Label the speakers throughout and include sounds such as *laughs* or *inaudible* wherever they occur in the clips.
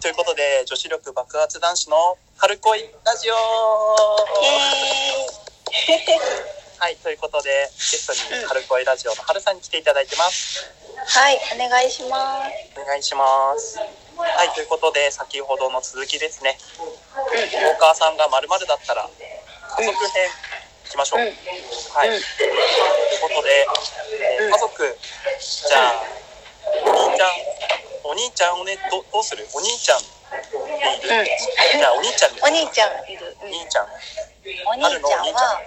Speaker 1: ということで、女子力爆発男子の春恋ラジオはい、ということで、ゲストに春恋ラジオの春さんに来ていただいてます。
Speaker 2: はい、お願いします。
Speaker 1: お願いします。はい、ということで、先ほどの続きですね。大川さんが〇〇だったら、家族編、いきましょう。
Speaker 2: うん
Speaker 1: はい。
Speaker 2: うん
Speaker 1: ということで、えー
Speaker 2: うん
Speaker 1: 家族、じゃあ、お兄ちゃん、お兄ちゃんをね、どどうする？お兄ちゃんでいる。
Speaker 2: うん
Speaker 1: じゃあ、お兄ちゃん。
Speaker 2: お兄ちゃんいる。
Speaker 1: お兄ちゃん。
Speaker 2: お兄ちゃんは、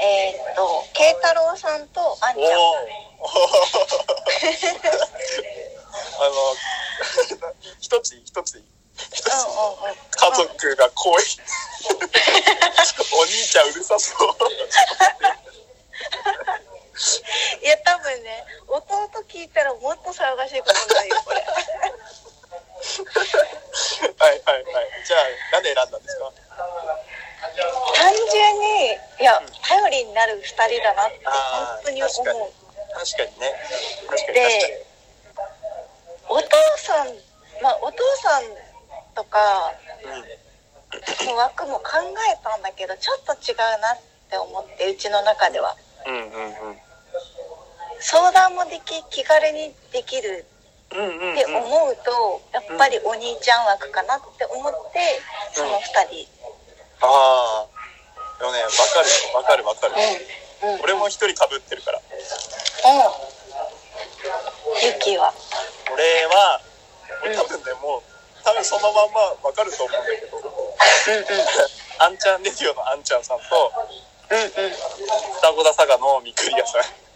Speaker 2: えーっと、慶太郎さんとあんちゃん。
Speaker 1: あの、一 *laughs* つ一ついい一ついい
Speaker 2: うんうんうん。
Speaker 1: 家族が濃い。*laughs* お兄ちゃんうるさそう。
Speaker 2: いや、多分ね、弟聞いたらもっと騒がしいことになるよ、これ。
Speaker 1: はいはいはい。じゃあ、なんで選んだんですか？
Speaker 2: 単純に、いや、頼りになる二人だなって、本当に思う。
Speaker 1: 確かにね。確かに。
Speaker 2: で、お父さん、まあ、お父さんとかの枠も考えたんだけど、ちょっと違うなって思って、うちの中では。
Speaker 1: うん。うんうんうん。
Speaker 2: 相談もでき、気軽にできる。って思うと、やっぱりお兄ちゃん枠かなって思って、その二人。
Speaker 1: ああ。でもね、わかるよ。わかるわかる。
Speaker 2: うん。うん。
Speaker 1: 俺も一人被ってるから。
Speaker 2: うん。ユキは。
Speaker 1: 俺は、
Speaker 2: うん
Speaker 1: 多分ね、もう、多分そのまんまわかると思うんだけど。*laughs* あんちゃんレディオのあんちゃんさんと、
Speaker 2: うんうん。
Speaker 1: 双子田佐賀のみくり屋さん。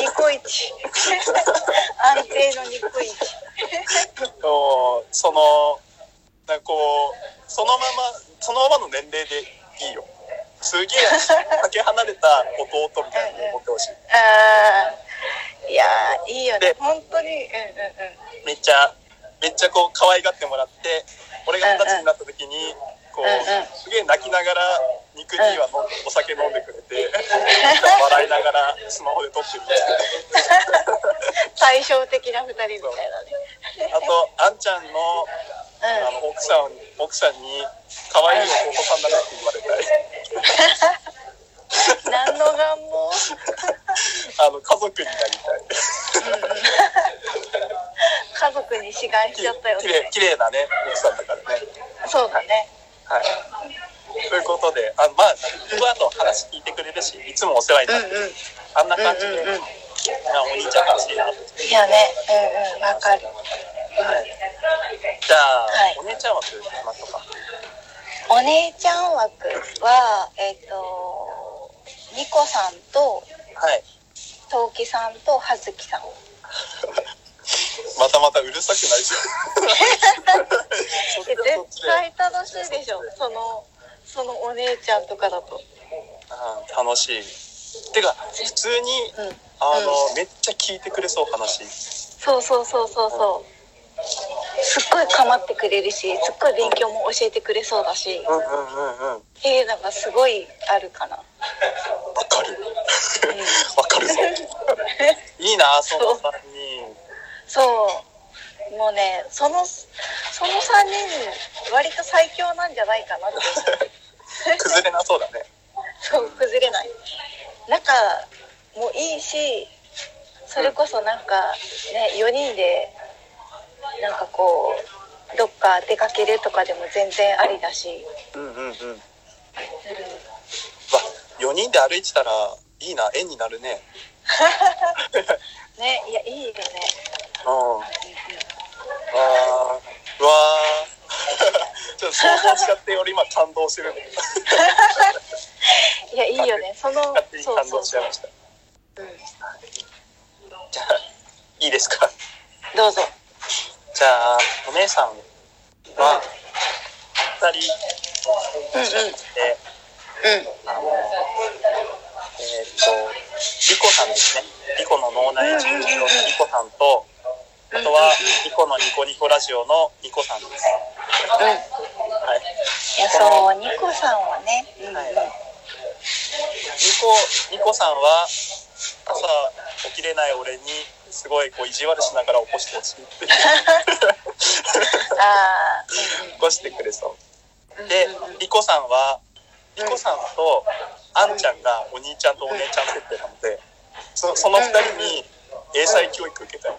Speaker 2: ニコイチ。安定のニコイチ。
Speaker 1: とそのなんかこうそのままそのままの年齢でいいよすげえかけ離れた弟みたいな思ってほしい
Speaker 2: ああ。いやー、いいよね
Speaker 1: で。
Speaker 2: 本当に。うんうんうん。
Speaker 1: めっちゃめっちゃこう可愛がってもらって俺が二十歳になった時にこう
Speaker 2: うんうん
Speaker 1: すげえ泣きながら肉兄はのお酒飲んでくれて *laughs* 笑いながらスマホで撮ってるみたい
Speaker 2: 対照的な二人みたいなね。
Speaker 1: なあとあんちゃんのあの奥さん奥さんに可愛い弟さんだねって言われたい。
Speaker 2: うん。何の願望？*laughs*
Speaker 1: あの家族になりたい。*laughs*
Speaker 2: 家族に志願しちゃったよね。
Speaker 1: 綺麗なね奥さんだからね。
Speaker 2: そうだね。
Speaker 1: はいということであまあこの後話聞いてくれるしいつもお世話になってる、
Speaker 2: うん
Speaker 1: あんな感じで、
Speaker 2: うんうんうん
Speaker 1: あお兄ちゃん欲しいなと
Speaker 2: いやね。うんうん。わかる。
Speaker 1: じゃあ、
Speaker 2: はい
Speaker 1: お姉ちゃんは来ましょうか
Speaker 2: お姉ちゃん枠は、えっ、と、ニコさんと、
Speaker 1: はい
Speaker 2: トウキさんとハズキさん。
Speaker 1: またまたうるさくなりそうそっち
Speaker 2: え
Speaker 1: はそっちで *laughs*
Speaker 2: 絶対楽しいでしょ。その、そのお姉ちゃんとかだと。
Speaker 1: あー楽しい。てか普通に
Speaker 2: うん。
Speaker 1: あの、
Speaker 2: う
Speaker 1: めっちゃ聞いてくれそう話。
Speaker 2: そうそうそうそうそう。すっごい構ってくれるし、すっごい勉強も教えてくれそうだし、
Speaker 1: うん。うんうんうん
Speaker 2: っていうのがすごいあるかな。
Speaker 1: わかる。*laughs* わかるぞ。*laughs* いいなその3人
Speaker 2: そう。もうね、その、その3人、割と最強なんじゃないかなって。*laughs*
Speaker 1: 崩れなそうだね
Speaker 2: そう、崩れない。仲もいいし、それこそなんか、ね、4人で、なんかこう、どっか出かけるとかでも全然ありだし。
Speaker 1: うんうんうん
Speaker 2: うん
Speaker 1: わ4人で歩いてたらいいな縁になるね *laughs*
Speaker 2: ね、いや、いいよね。
Speaker 1: うんあーうわー *laughs* ちょっと想像しちゃって俺今感動してる *laughs*
Speaker 2: いや、いいよね。*laughs* その、
Speaker 1: 勝手に感動しちゃいま。した
Speaker 2: うん
Speaker 1: じゃあいいですか？
Speaker 2: どうぞ。
Speaker 1: じゃあお姉さんは2人
Speaker 2: うんうん。
Speaker 1: で
Speaker 2: うん。
Speaker 1: あのえーっとリコさんですねリコの脳内事務所のリコさんとあとはリコのニコニコラジオのニコさんです。
Speaker 2: うん。
Speaker 1: はい。
Speaker 2: いや、そう、ニコさんはね。
Speaker 1: はい。ニコニコさんは朝起きれない俺にすごいこう意地悪しながら起こしてほしいって
Speaker 2: あ *laughs*
Speaker 1: 起こしてくれそう。で
Speaker 2: うんうん
Speaker 1: リコさんはリコさんとあんちゃんがお兄ちゃんとお姉ちゃん設定なのでそその2人に英才教育受けたい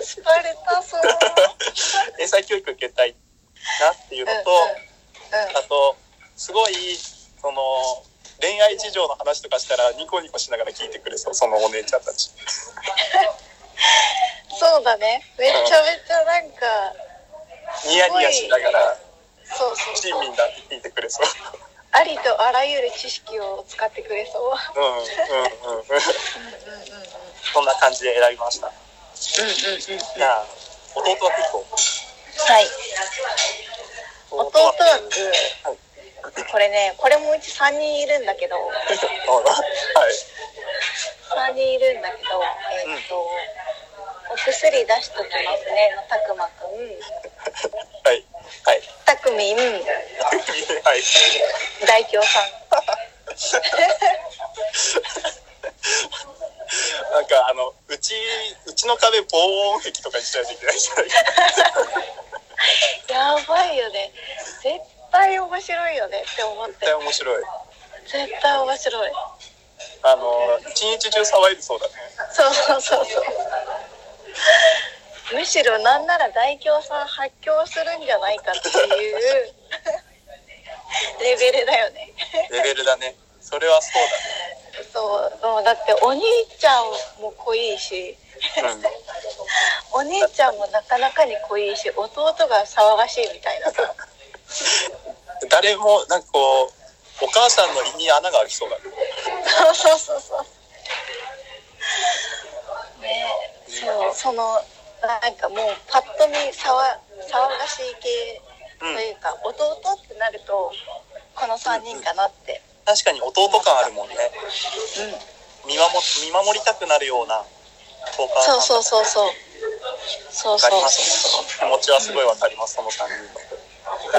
Speaker 2: 疲れたそう。
Speaker 1: 英才教育受けたいなっていうのと、あとすごいその恋愛事情の話とかしたらニコニコしながら聞いてくれそうそのお姉ちゃんたち *laughs*
Speaker 2: そうだね。めちゃめちゃなんか、
Speaker 1: ニヤニヤしながら
Speaker 2: そうそう
Speaker 1: 親身だって聞いてくれそう
Speaker 2: ありとあらゆる知識を使ってくれそう。
Speaker 1: うんうんうんうん
Speaker 2: うんうんうん
Speaker 1: そんな感じで選びました。
Speaker 2: うんうんうん
Speaker 1: じゃあ弟枠行こう
Speaker 2: はい。弟枠、
Speaker 1: はい。
Speaker 2: これね、これもうち3人いるんだけど、
Speaker 1: はい
Speaker 2: 3人いるんだけど、えーっと、お薬出しときますね、のたくまくん、
Speaker 1: はい。はい。
Speaker 2: たくみん、
Speaker 1: はい。
Speaker 2: 大京さん。*laughs*
Speaker 1: なんかあのうちうちの壁防音壁とかにしないといけないじゃない
Speaker 2: やばいよね。絶対面白いよねって思って
Speaker 1: 絶対。面白い
Speaker 2: 絶対面白い。
Speaker 1: あの一日中騒いでそうだね
Speaker 2: そうそうそうそう。むしろなんなら大京さん発狂するんじゃないかっていう *laughs* レベルだよね。
Speaker 1: レベルだねそれはそう
Speaker 2: そう、もうだってお兄ちゃんも濃いし、
Speaker 1: だね
Speaker 2: お姉ちゃんもなかなかに濃いし、弟が騒がしいみたいな
Speaker 1: 誰もなんかこうお母さんの胃に穴が開きそうだね
Speaker 2: そうそうそうそう。ね、そう、その、なんかもうパッと見騒騒がしい系と
Speaker 1: うん
Speaker 2: いうか、弟ってなると、この3人かなって。
Speaker 1: 確かに弟感あるもんね
Speaker 2: うん。
Speaker 1: 見守見守りたくなるような
Speaker 2: そうそうそうそう。そうそう。
Speaker 1: 気持ちはすごいわかりますその3人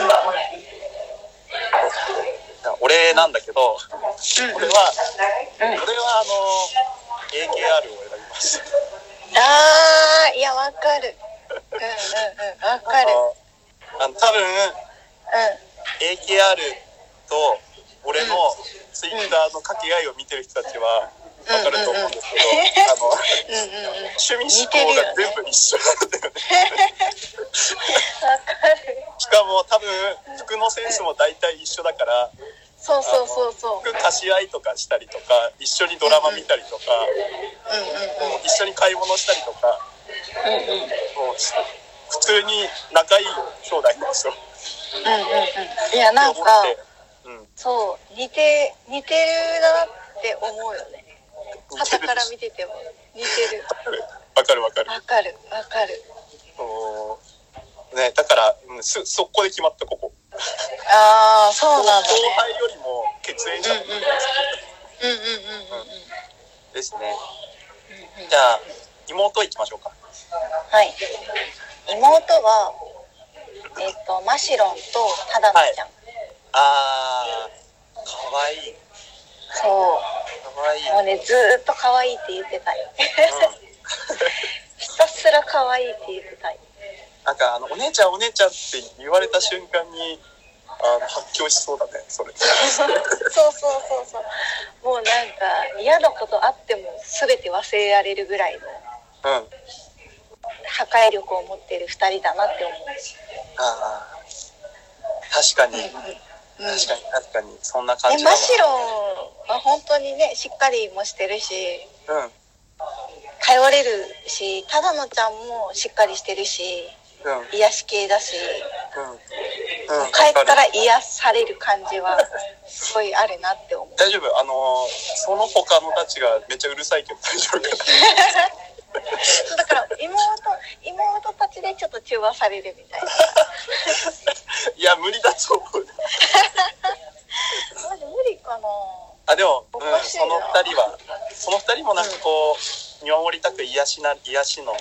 Speaker 1: の俺なんだけど
Speaker 2: うん。
Speaker 1: は
Speaker 2: うん。
Speaker 1: 俺はあの AKR を選びます
Speaker 2: あー、いや、わかる。うんうんうん、わかる。
Speaker 1: あの多分
Speaker 2: う
Speaker 1: AKR と俺のツイッターの掛け合いを見てる人たちはわかると思うんですけど、あの
Speaker 2: ん。うん。うんうん。
Speaker 1: 趣味思考が全部一緒なん。だよね。しかも多分服のセンスも大体一緒だから
Speaker 2: そうそうそうそう。
Speaker 1: 服貸し合いとかしたりとか一緒にドラマ見たりとか、
Speaker 2: うんうん。うん。
Speaker 1: 一緒に買い物したりとか
Speaker 2: うん。うん。
Speaker 1: もう普通に仲いい兄弟なん。ですよ。
Speaker 2: うんうん。うん。
Speaker 1: いや、なんか、うん、
Speaker 2: そう、似て、似てるなって思うよね。
Speaker 1: 似てる
Speaker 2: 旗から見てても。似てる。*laughs*
Speaker 1: わかるわかる。
Speaker 2: わかる、わかる。
Speaker 1: そうね、だから、うん、す速攻で決まったここ。
Speaker 2: ああ、そうなんだ
Speaker 1: 後
Speaker 2: ね。
Speaker 1: 輩よりも血縁者の方が好き
Speaker 2: うんうんうんうんうん。
Speaker 1: ですね。じゃあ妹行きましょうか。
Speaker 2: はい。妹は、えっ、と、マシロンとタダナちゃん。
Speaker 1: あー、かわいい。
Speaker 2: そ
Speaker 1: かわいい。
Speaker 2: う。もうね、ずーっと可愛いって言ってたよ。ひたすら可愛いって言ってたよ。
Speaker 1: なんかあのお姉ちゃんお姉ちゃんって言われた瞬間にあの発狂しそうだねそれ。
Speaker 2: そうそうそうそう。もうなんか、嫌なことあっても全て忘れられるぐらいの
Speaker 1: うん。
Speaker 2: 破壊力を持っている二人だなって思う。
Speaker 1: あー確かに
Speaker 2: うん
Speaker 1: 確かに確かにそんな感
Speaker 2: え、
Speaker 1: じだわ。
Speaker 2: マシロンは本当にね、しっかりもしてるし、
Speaker 1: うん
Speaker 2: 頼れるし、ただのちゃんもしっかりしてるし、
Speaker 1: うんうん
Speaker 2: 癒し系だし、
Speaker 1: うん。
Speaker 2: 帰った
Speaker 1: ら
Speaker 2: 癒される感じはすごいあるなって思う。
Speaker 1: 大丈夫？あのーその他のたちがめっちゃうるさいけど大丈夫かな？*laughs*
Speaker 2: だから妹、妹たちでちょっと中和されるみたいな。*laughs*
Speaker 1: いや無理だと思う。
Speaker 2: マジ無理かな
Speaker 1: あでも、
Speaker 2: お
Speaker 1: うん、その二人はその二人もなんかこう見守りたく癒しな癒しの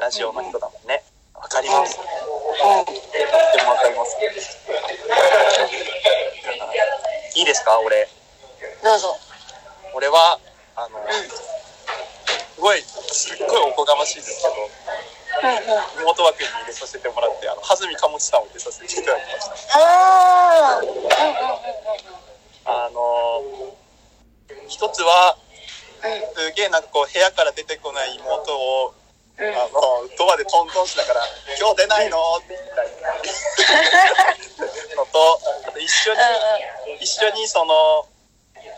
Speaker 1: ラジオの人だもんね。わかります。とってもわかります。いいですか？俺。
Speaker 2: どうぞ。
Speaker 1: 俺はあのごいすっごいおこがましいですけど
Speaker 2: うんうん
Speaker 1: 妹枠に入れさせてもらってあの蓮見かもちさんを入れさせていただきました。
Speaker 2: ああ
Speaker 1: の一つは
Speaker 2: うん
Speaker 1: すげえなんかこう部屋から出てこない妹をあのドアでトントンしながら「今日出ないの?」って言いたいのとあと一緒に一緒にその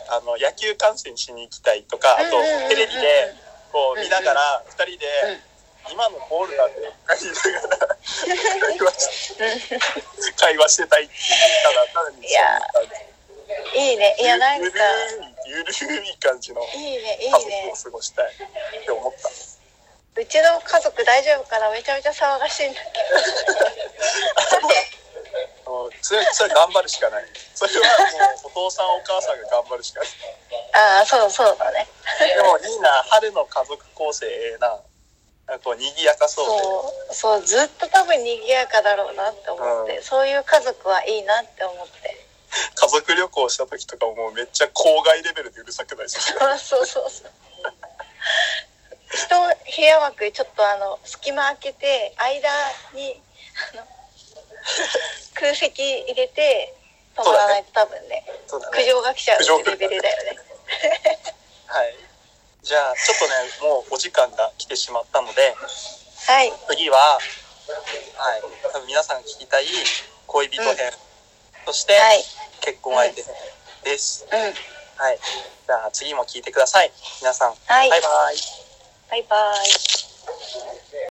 Speaker 1: あの野球観戦しに行きたいとかあとテレビでこう見ながら2人で
Speaker 2: うん「
Speaker 1: 今のボールなんで」とか言いながら会話し会話してたいっていうただただに
Speaker 2: いやいいねいやなんか
Speaker 1: ゆるいゆるい感じの
Speaker 2: いいねいい
Speaker 1: 家族
Speaker 2: ね
Speaker 1: を過ごしたいって思った。
Speaker 2: うちの家族大丈夫かなめちゃめちゃ騒がしいんだけ
Speaker 1: もうそれそれ頑張るしかないそれはもうお父さんお母さんが頑張るしかない
Speaker 2: ああそうそうだね
Speaker 1: でもいいな春の家族構成ええななんかこう賑やかそうで。
Speaker 2: そうそうずっと多分賑やかだろうなって思って、
Speaker 1: うん。
Speaker 2: そういう家族はいいなって思って。
Speaker 1: 家族旅行した時とかももうめっちゃ郊外レベルでうるさくないですか？*laughs*
Speaker 2: あそうそうそう。人部屋枠ちょっとあの隙間開けて間にあの *laughs* 空席入れて止まらないと多分ね
Speaker 1: そうだね。
Speaker 2: 苦情が来ちゃう
Speaker 1: 苦情
Speaker 2: ってレベルだよね。*laughs*
Speaker 1: はいじゃあちょっとねもうお時間が来てしまったので
Speaker 2: はい。
Speaker 1: 次ははい。多分皆さんが聞きたい恋人編、そして、
Speaker 2: はい。
Speaker 1: 結婚相手編です、
Speaker 2: うん。
Speaker 1: はい。じゃあ次も聞いてください。皆さん、
Speaker 2: はい。
Speaker 1: バイバイ。
Speaker 2: バイバイ